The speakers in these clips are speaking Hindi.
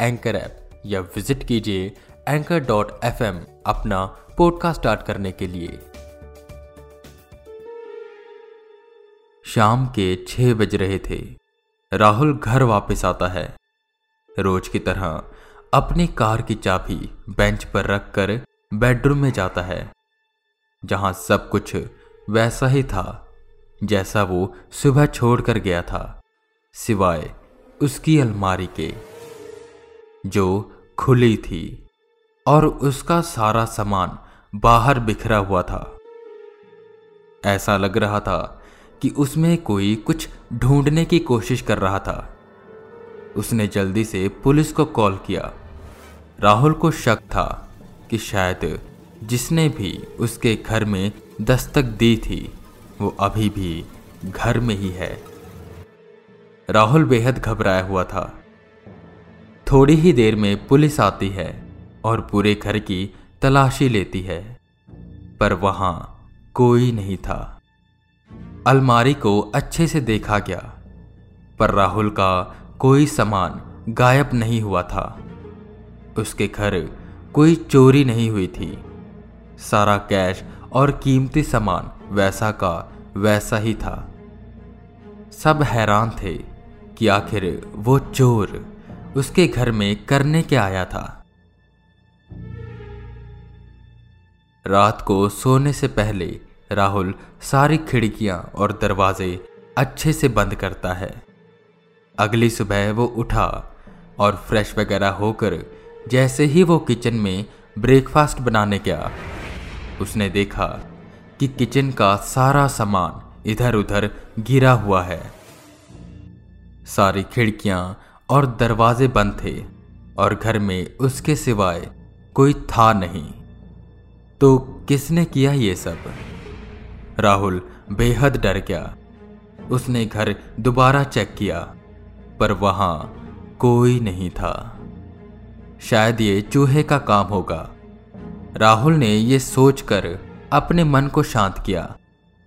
एंकर ऐप या विज़िट कीजिए एंकर डॉट एफ़ अपना पॉडकास्ट स्टार्ट करने के लिए। शाम के छह बज रहे थे। राहुल घर वापस आता है। रोज की तरह अपनी कार की चाबी बेंच पर रखकर बेडरूम में जाता है। जहाँ सब कुछ वैसा ही था, जैसा वो सुबह छोड़कर गया था, सिवाय उसकी अलमारी के। जो खुली थी, और उसका सारा सामान बाहर बिखरा हुआ था। ऐसा लग रहा था कि उसमें कोई कुछ ढूँढने की कोशिश कर रहा था। उसने जल्दी से पुलिस को कॉल किया। राहुल को शक था कि शायद जिसने भी उसके घर में दस्तक दी थी, वो अभी भी घर में ही है। राहुल बेहद घबराया हुआ था। थोड़ी ही देर में पुलिस आती है और पूरे घर की तलाशी लेती है। पर वहाँ कोई नहीं था। अलमारी को अच्छे से देखा गया, पर राहुल का कोई सामान गायब नहीं हुआ था। उसके घर कोई चोरी नहीं हुई थी। सारा कैश और कीमती सामान वैसा का वैसा ही था। सब हैरान थे कि आखिर वो चोर उसके घर में करने के आया था। रात को सोने से पहले राहुल सारी खिड़कियाँ और दरवाजे अच्छे से बंद करता है। अगली सुबह वो उठा और फ्रेश वगैरह होकर जैसे ही वो किचन में ब्रेकफास्ट बनाने गया, उसने देखा कि किचन का सारा सामान इधर उधर गिरा हुआ है। सारी खिड़कियाँ और दरवाजे बंद थे, और घर में उसके सिवाय कोई था नहीं। तो किसने किया ये सब? राहुल बेहद डर गया। उसने घर दोबारा चेक किया, पर वहाँ कोई नहीं था। शायद ये चूहे का काम होगा। राहुल ने ये सोचकर अपने मन को शांत किया।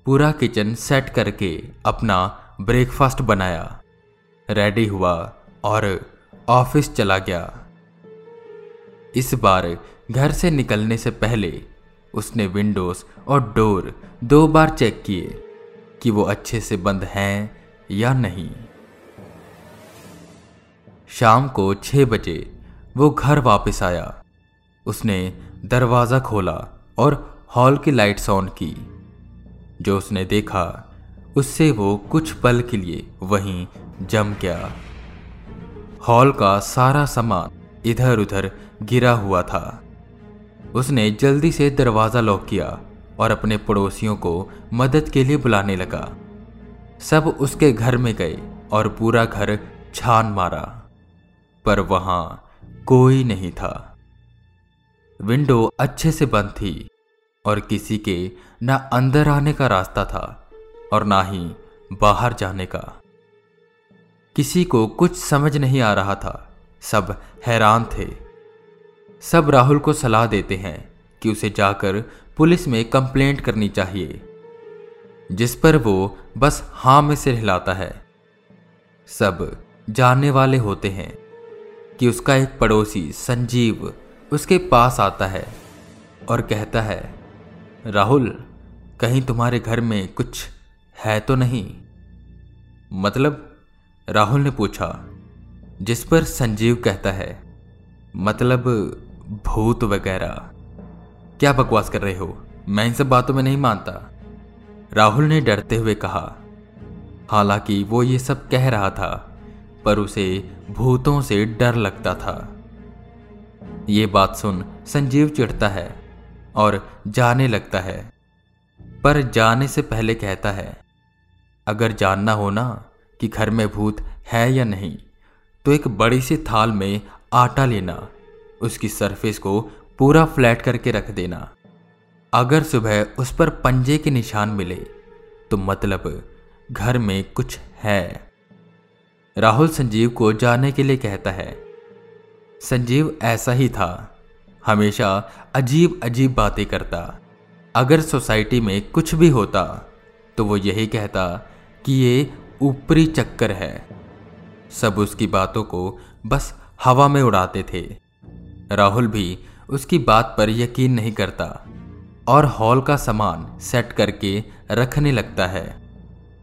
पूरा किचन सेट करके अपना ब्रेकफास्ट बनाया। रेडी हुआ और ऑफ़िस चला गया। इस बार घर से निकलने से पहले उसने विंडोज़ और डोर दो बार चेक किए कि वो अच्छे से बंद हैं या नहीं। शाम को छह बजे वो घर वापस आया। उसने दरवाज़ा खोला और हॉल की लाइट्स ऑन की। जो उसने देखा, उससे वो कुछ पल के लिए वहीं जम गया। हॉल का सारा सामान इधर उधर गिरा हुआ था। उसने जल्दी से दरवाज़ा लॉक किया और अपने पड़ोसियों को मदद के लिए बुलाने लगा। सब उसके घर में गए और पूरा घर छान मारा, पर वहाँ कोई नहीं था। विंडो अच्छे से बंद थी और किसी के ना अंदर आने का रास्ता था और ना ही बाहर जाने का। किसी को कुछ समझ नहीं आ रहा था। सब हैरान थे। सब राहुल को सलाह देते हैं कि उसे जाकर पुलिस में कंप्लेंट करनी चाहिए, जिस पर वो बस हाँ में सिर हिलाता है। सब जानने वाले होते हैं कि उसका एक पड़ोसी संजीव उसके पास आता है और कहता है, राहुल, कहीं तुम्हारे घर में कुछ है तो नहीं? मतलब राहुल ने पूछा, जिस पर संजीव कहता है मतलब भूत वगैरह, क्या बकवास कर रहे हो? मैं इन सब बातों में नहीं मानता। राहुल ने डरते हुए कहा, हालाँकि वो ये सब कह रहा था, पर उसे भूतों से डर लगता था। ये बात सुन संजीव चिढ़ता है और जाने लगता है, पर जाने से पहले कहता है, अगर जानना हो ना कि घर में भूत है या नहीं तो एक बड़ी सी थाल में आटा लेना, उसकी सरफेस को पूरा फ्लैट करके रख देना। अगर सुबह उस पर पंजे के निशान मिले तो मतलब घर में कुछ है। राहुल संजीव को जाने के लिए कहता है, संजीव, ऐसा ही था। हमेशा अजीब अजीब बातें करता। अगर सोसाइटी में कुछ भी होता तो वो यही कहता कि ये ऊपरी चक्कर है। सब उसकी बातों को बस हवा में उड़ाते थे। राहुल भी उसकी बात पर यकीन नहीं करता और हॉल का सामान सेट करके रखने लगता है।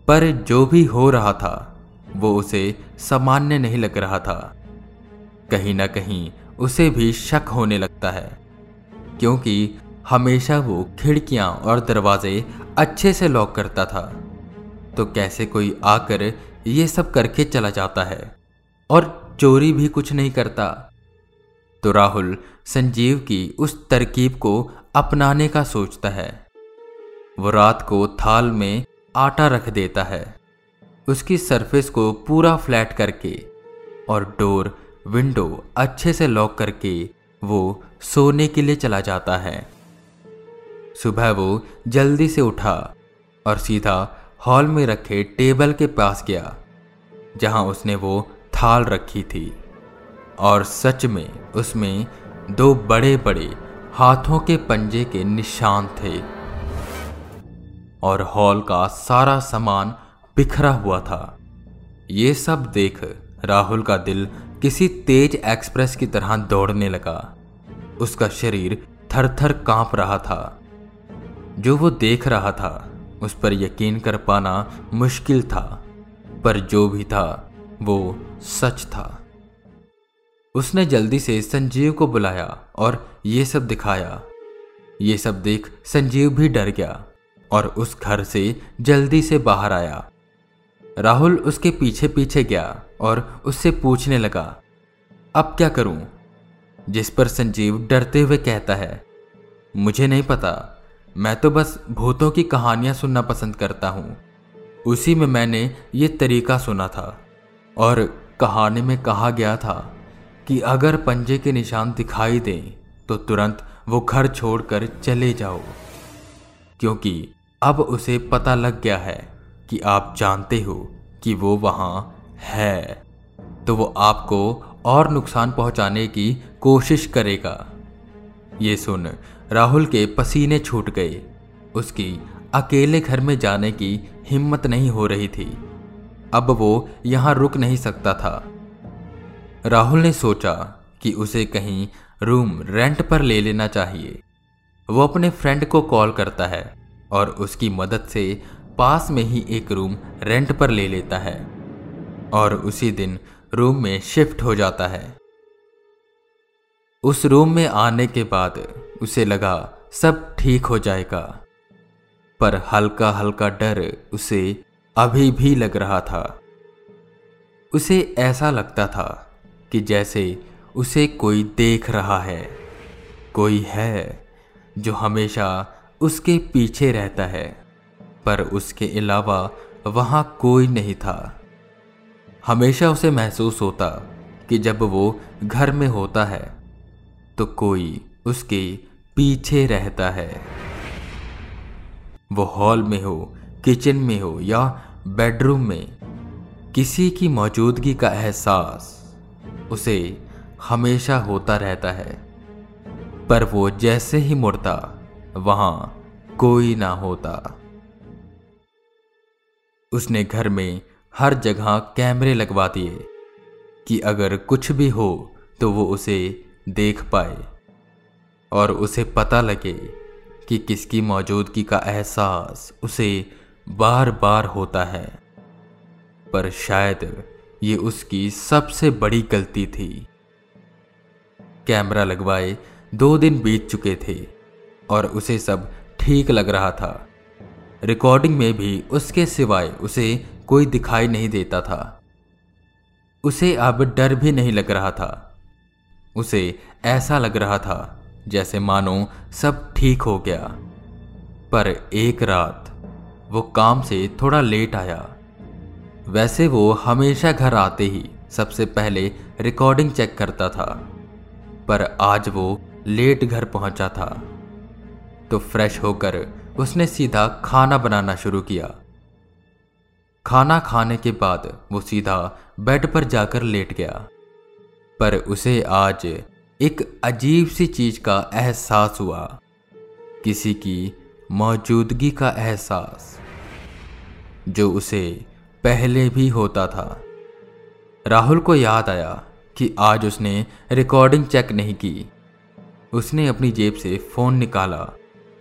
पर जो भी हो रहा था, वो उसे सामान्य नहीं लग रहा था। कहीं ना कहीं उसे भी शक होने लगता है, क्योंकि हमेशा वो खिड़कियाँ और दरवाजे अच्छे से लॉक करता था। तो कैसे कोई आकर ये सब करके चला जाता है? और चोरी भी कुछ नहीं करता। तो राहुल संजीव की उस तरकीब को अपनाने का सोचता है। वो रात को थाल में आटा रख देता है। उसकी सरफेस को पूरा फ्लैट करके और डोर, विंडो अच्छे से लॉक करके वो सोने के लिए चला जाता है। सुबह वो जल्दी से उठा और सीधा हॉल में रखे टेबल के पास गया, जहाँ उसने वो थाल रखी थी। और सच में उसमें दो बड़े बड़े हाथों के पंजे के निशान थे। और हॉल का सारा सामान बिखरा हुआ था। ये सब देख राहुल का दिल किसी तेज एक्सप्रेस की तरह दौड़ने लगा। उसका शरीर थर थर काँप रहा था। जो वो देख रहा था उस पर यकीन कर पाना मुश्किल था, पर जो भी था, वो सच था। उसने जल्दी से संजीव को बुलाया और ये सब दिखाया। ये सब देख संजीव भी डर गया और उस घर से जल्दी से बाहर आया। राहुल उसके पीछे पीछे गया और उससे पूछने लगा, अब क्या करूँ? जिस पर संजीव डरते हुए कहता है, मुझे नहीं पता। मैं तो बस भूतों की कहानियाँ सुनना पसंद करता हूँ। उसी में मैंने ये तरीका सुना था। और कहानी में कहा गया था कि अगर पंजे के निशान दिखाई दें तो तुरंत वो घर छोड़कर चले जाओ। क्योंकि अब उसे पता लग गया है कि आप जानते हो कि वो वहाँ है। तो वो आपको और नुकसान पहुँचाने की कोशिश करेगा। ये सुन राहुल के पसीने छूट गए। उसकी अकेले घर में जाने की हिम्मत नहीं हो रही थी। अब वो यहाँ रुक नहीं सकता था। राहुल ने सोचा कि उसे कहीं रूम रेंट पर ले लेना चाहिए। वो अपने फ्रेंड को कॉल करता है और उसकी मदद से पास में ही एक रूम रेंट पर ले लेता है और उसी दिन रूम में शिफ्ट हो जाता है। उस रूम में आने के बाद उसे लगा, सब ठीक हो जाएगा। पर हल्का हल्का डर उसे अभी भी लग रहा था। उसे ऐसा लगता था कि जैसे उसे कोई देख रहा है, कोई है जो हमेशा उसके पीछे रहता है। पर उसके अलावा वहाँ कोई नहीं था। हमेशा उसे महसूस होता कि जब वो घर में होता है तो कोई उसके पीछे रहता है। वो हॉल में हो, किचन में हो या बेडरूम में, किसी की मौजूदगी का एहसास उसे हमेशा होता रहता है। पर वो जैसे ही मुड़ता, वहाँ कोई ना होता। उसने घर में हर जगह कैमरे लगवा दिए कि अगर कुछ भी हो तो वो उसे देख पाए और उसे पता लगे कि किसकी मौजूदगी का एहसास उसे बार बार होता है। पर शायद ये उसकी सबसे बड़ी गलती थी। कैमरा लगवाए दो दिन बीत चुके थे और उसे सब ठीक लग रहा था। रिकॉर्डिंग में भी उसके सिवाय उसे कोई दिखाई नहीं देता था। उसे अब डर भी नहीं लग रहा था। उसे ऐसा लग रहा था जैसे मानो सब ठीक हो गया। पर एक रात वो काम से थोड़ा लेट आया। वैसे वो हमेशा घर आते ही सबसे पहले रिकॉर्डिंग चेक करता था, पर आज वो लेट घर पहुँचा था। तो फ्रेश होकर उसने सीधा खाना बनाना शुरू किया। खाना खाने के बाद वो सीधा बेड पर जाकर लेट गया। पर उसे आज एक अजीब सी चीज़ का एहसास हुआ। किसी की मौजूदगी का एहसास, जो उसे पहले भी होता था। राहुल को याद आया कि आज उसने रिकॉर्डिंग चेक नहीं की। उसने अपनी जेब से फ़ोन निकाला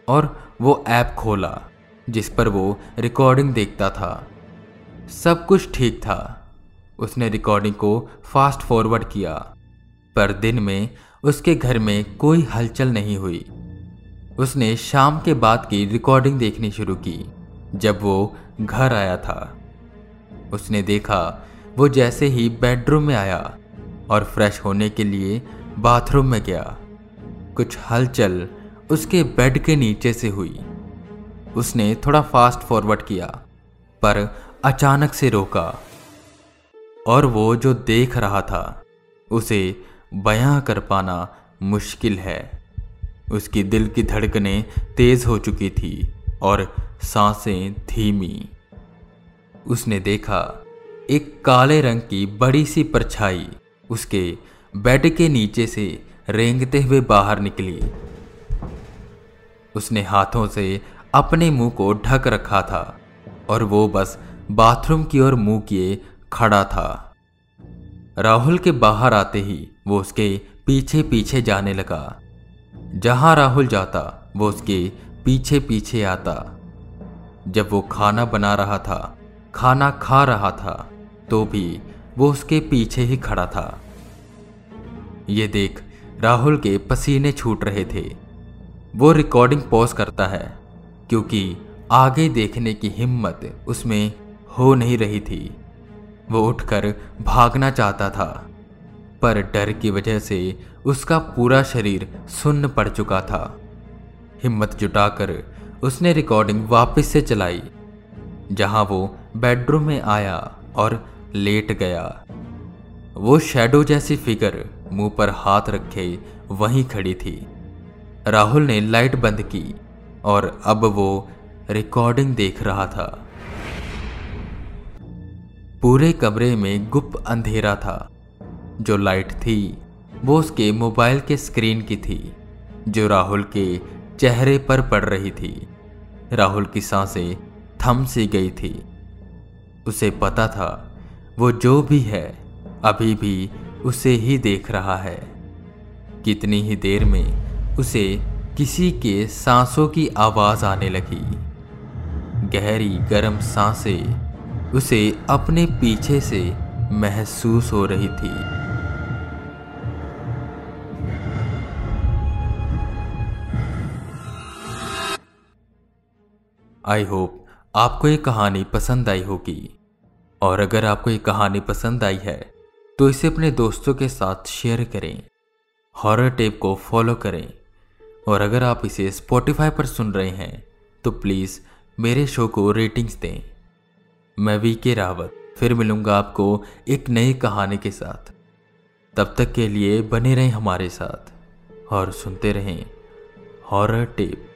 और वो ऐप खोला, जिस पर वो रिकॉर्डिंग देखता था। सब कुछ ठीक था। उसने रिकॉर्डिंग को फास्ट फॉरवर्ड किया, पर दिन में उसके घर में कोई हलचल नहीं हुई। उसने शाम के बाद की रिकॉर्डिंग देखनी शुरू की, जब वो घर आया था। उसने देखा, वो जैसे ही बेडरूम में आया और फ्रेश होने के लिए बाथरूम में गया। कुछ हलचल उसके बेड के नीचे से हुई। उसने थोड़ा फास्ट फॉरवर्ड किया, पर अचानक से रोका। और वो जो देख रहा था, उसे बयां कर पाना मुश्किल है। उसकी दिल की धड़कनें तेज हो चुकी थी और साँसें धीमी। उसने देखा, एक काले रंग की बड़ी सी परछाई उसके बेड के नीचे से रेंगते हुए बाहर निकली। उसने हाथों से अपने मुँह को ढक रखा था और वो बस बाथरूम की ओर मुँह किए खड़ा था। राहुल के बाहर आते ही वो उसके पीछे पीछे जाने लगा। जहाँ राहुल जाता, वो उसके पीछे पीछे आता। जब वो खाना बना रहा था, खाना खा रहा था तो भी वो उसके पीछे ही खड़ा था। ये देख राहुल के पसीने छूट रहे थे। वो रिकॉर्डिंग पॉज करता है, क्योंकि आगे देखने की हिम्मत उसमें हो नहीं रही थी। वो उठकर भागना चाहता था, पर डर की वजह से उसका पूरा शरीर सुन्न पड़ चुका था। हिम्मत जुटाकर उसने रिकॉर्डिंग वापस से चलाई, जहाँ वो बेडरूम में आया और लेट गया। वो शैडो जैसी फिगर मुँह पर हाथ रखे वहीं खड़ी थी। राहुल ने लाइट बंद की और अब वो रिकॉर्डिंग देख रहा था। पूरे कमरे में गुप अंधेरा था। जो लाइट थी, वो उसके मोबाइल के स्क्रीन की थी, जो राहुल के चेहरे पर पड़ रही थी। राहुल की साँसें थम सी गई थी। उसे पता था, वो जो भी है, अभी भी उसे ही देख रहा है। कितनी ही देर में उसे किसी के सांसों की आवाज़ आने लगी। गहरी गर्म साँसें उसे अपने पीछे से महसूस हो रही थी। आई होप आपको ये कहानी पसंद आई होगी। और अगर आपको ये कहानी पसंद आई है तो इसे अपने दोस्तों के साथ शेयर करें। हॉरर टेप को फॉलो करें। और अगर आप इसे स्पॉटिफाई पर सुन रहे हैं तो प्लीज़ मेरे शो को रेटिंग्स दें। मैं वी के रावत, फिर मिलूँगा आपको एक नई कहानी के साथ। तब तक के लिए बने रहें हमारे साथ और सुनते रहें हॉरर टेप